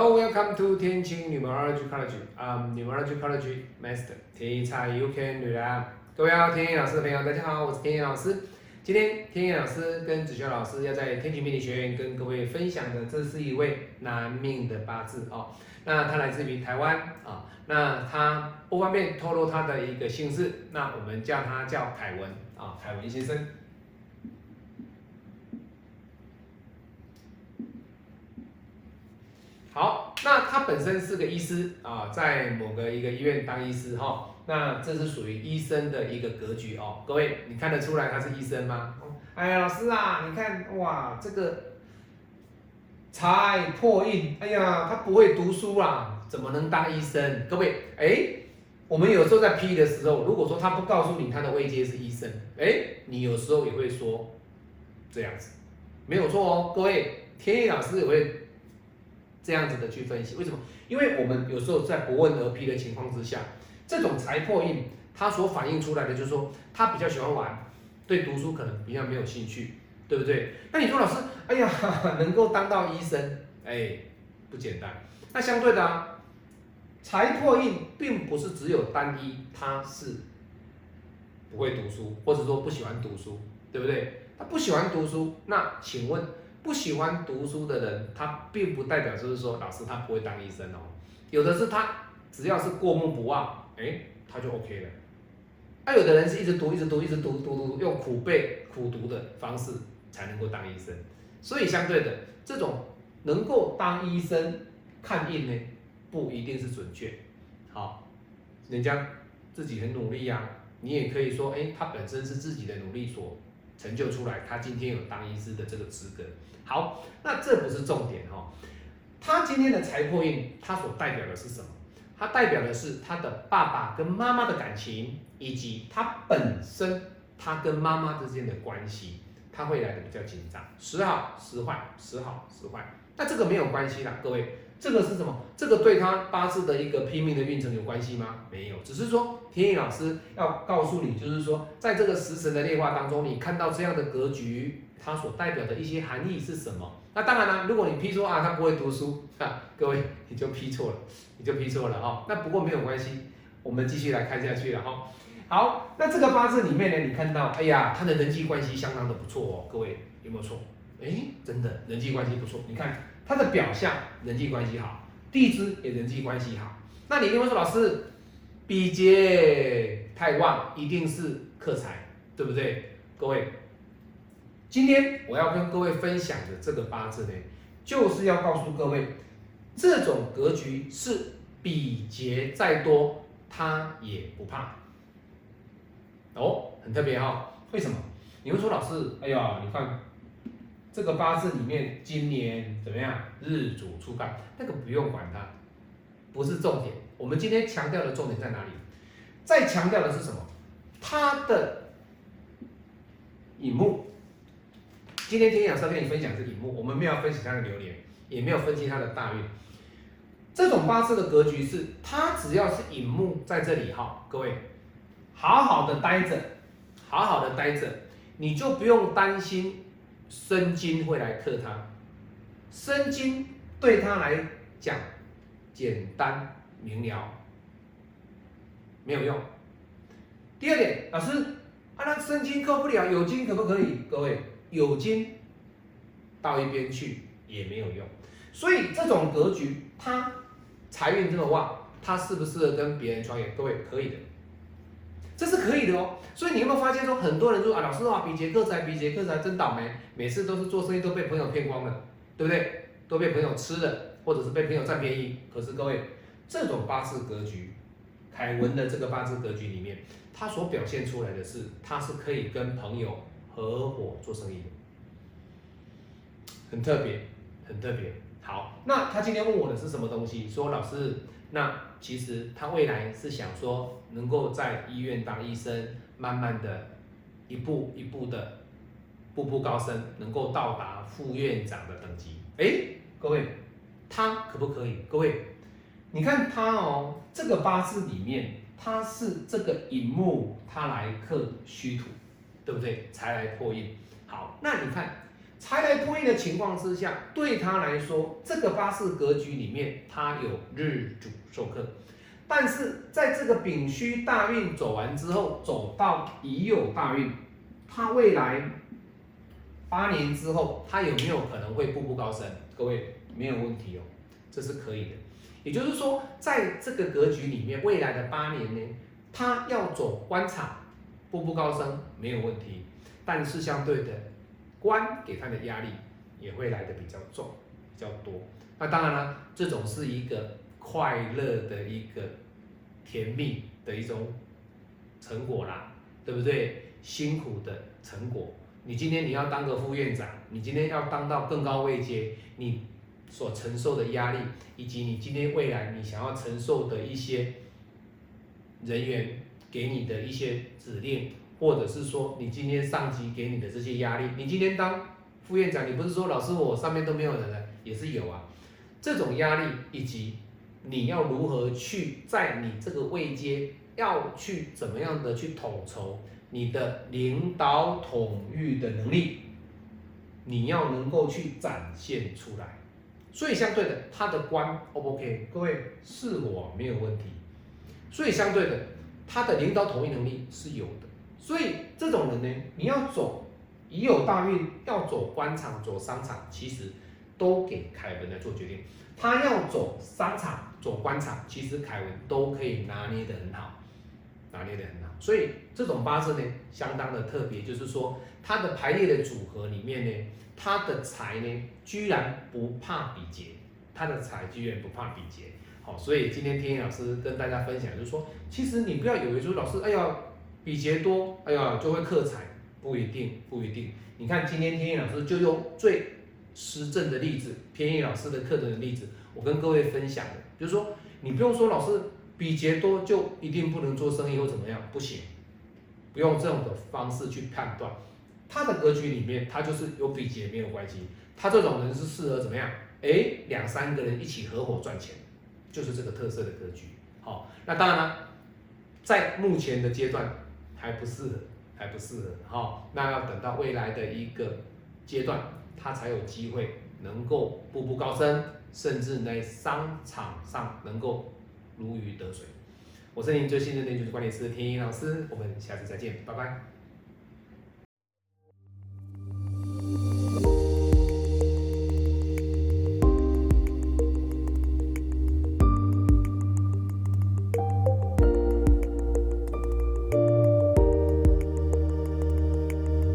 Hello, welcome to 天晴 Numerology College. I'm Numerology College Master 天才 You Can 女人。各位好，天野老师的朋友，大家好，我是天野老师。今天天野老师跟子修老师要在天晴命理学院跟各位分享的，这是一位男命的八字哦。那他来自于台湾啊，那他不方便透露他的一个姓氏，那我们叫他叫凯文啊，凯文先生。好，那他本身是个医师啊，在某个一个医院当医师哈，那这是属于医生的一个格局哦。各位，你看得出来他是医生吗？哎呀，老师啊，你看哇，这个才破印，哎呀，他不会读书啦，怎么能当医生？各位，哎，我们有时候在批的时候，如果说他不告诉你他的位阶是医生，哎，你有时候也会说这样子，没有错哦。各位，天意老师也会。这样子的去分析，为什么？因为我们有时候在不问而批的情况之下，这种财破印，它所反映出来的就是说，他比较喜欢玩，对读书可能比较没有兴趣，对不对？那你说老师，哎呀，能够当到医生，哎，不简单。那相对的啊，财破印并不是只有单一，他是不会读书，或者说不喜欢读书，对不对？他不喜欢读书，那请问？不喜欢读书的人，他并不代表就是说老师他不会当医生哦。有的是他只要是过目不忘，哎，他就 OK 了。那有的人是一直读，一直读，一直读，读读读用苦背苦读的方式才能够当医生。所以相对的，这种能够当医生看病呢，不一定是准确。好，人家自己很努力呀，你也可以说，哎，他本身是自己的努力所。成就出来，他今天有当医师的这个资格。好，那这不是重点哈。他今天的财破印，他所代表的是什么？他代表的是他的爸爸跟妈妈的感情，以及他本身他跟妈妈之间的关系，他会来的比较紧张，时好时坏，时好时坏。那这个没有关系啦，各位。这个是什么？这个对他八字的一个拼命的运程有关系吗？没有，只是说天意老师要告诉你，就是说，在这个时辰的列化当中，你看到这样的格局，它所代表的一些含义是什么？那当然了，如果你批说啊，他不会读书，哈，各位你就批错了，你就批错了哈。那不过没有关系，我们继续来看下去了哈。好，那这个八字里面呢，你看到，哎呀，他的人际关系相当的不错哦，各位有没有错？哎，真的人际关系不错，你看。他的表象人际关系好，地支也人际关系好。那你一定会说，老师，比劫太旺，一定是克财，对不对？各位，今天我要跟各位分享的这个八字呢，就是要告诉各位，这种格局是比劫再多，他也不怕。哦，很特别哈，为什么？你会说，老师，哎呀，你看。这个八字里面，今年怎么样？日主出干，那个不用管它，不是重点。我们今天强调的重点在哪里？再强调的是什么？它的引木。今天天养生跟你分享是引木，我们没有分析它的流年，也没有分析它的大运。这种八字的格局是，它只要是引木在这里哈，各位好好的待着，好好的待着，你就不用担心。生金会来克他，生金对他来讲简单明了，没有用。第二点，老师，啊，那生金克不了，有金可不可以？各位，有金到一边去也没有用。所以这种格局，他财运这么旺，他适不适合跟别人创业？各位，可以的。这是可以的哦，所以你有没有发现说，很多人说啊，老师啊，比劫克财，比劫克财真倒霉，每次都是做生意都被朋友骗光了，对不对？都被朋友吃了，或者是被朋友占便宜。可是各位，这种八字格局，凯文的这个八字格局里面，他所表现出来的是，他是可以跟朋友合伙做生意的，很特别，很特别。好，那他今天问我的是什么东西？说老师。那其实他未来是想说，能够在医院当医生，慢慢的，一步一步的，步步高升，能够到达副院长的等级。哎，各位，他可不可以？各位，你看他哦，这个八字里面，他是这个寅木，他来克虚土，对不对？才来破印。好，那你看财来破印的情况之下，对他来说，这个八字格局里面，他有日主受克，但是在这个丙戌大运走完之后，走到乙酉大运，他未来八年之后，他有没有可能会步步高升？各位没有问题哦，这是可以的。也就是说，在这个格局里面，未来的八年呢，他要走官场，步步高升没有问题，但是相对的。官给他的压力也会来的比较重，比较多。那当然了，这种是一个快乐的一个甜蜜的一种成果啦，对不对？辛苦的成果。你今天你要当个副院长，你今天要当到更高位阶，你所承受的压力，以及你今天未来你想要承受的一些人员给你的一些指令。或者是说，你今天上级给你的这些压力，你今天当副院长，你不是说老师我上面都没有人了，也是有啊。这种压力以及你要如何去在你这个位阶要去怎么样的去统筹你的领导统御的能力，你要能够去展现出来。所以相对的，他的官 O 不 OK？各位是我没有问题。所以相对的，他的领导统御能力是有的。所以这种人呢，你要走已有大运，要走官场、走商场，其实都给凯文来做决定。他要走商场、走官场，其实凯文都可以拿捏的很好，拿捏的很好。所以这种八字呢，相当的特别，就是说它的排列的组合里面呢，它的财呢，居然不怕比劫，它的财居然不怕比劫。好，所以今天天意老师跟大家分享，就是说，其实你不要以为说老师，哎呀。比劫多，哎呀，就会克财，不一定，不一定。你看今天天意老师就用最实证的例子，天意老师的课程的例子，我跟各位分享的，就是说，你不用说老师比劫多就一定不能做生意或怎么样，不行，不用这种的方式去判断。他的格局里面，他就是有比劫没有关系，他这种人是适合怎么样？哎，两三个人一起合伙赚钱，就是这个特色的格局。好，那当然了，在目前的阶段。还不是，还不适合，哈，那要等到未来的一个阶段，他才有机会能够步步高升，甚至在商场上能够如鱼得水。我是您最信任的就是管理师天一老师，我们下次再见，拜拜。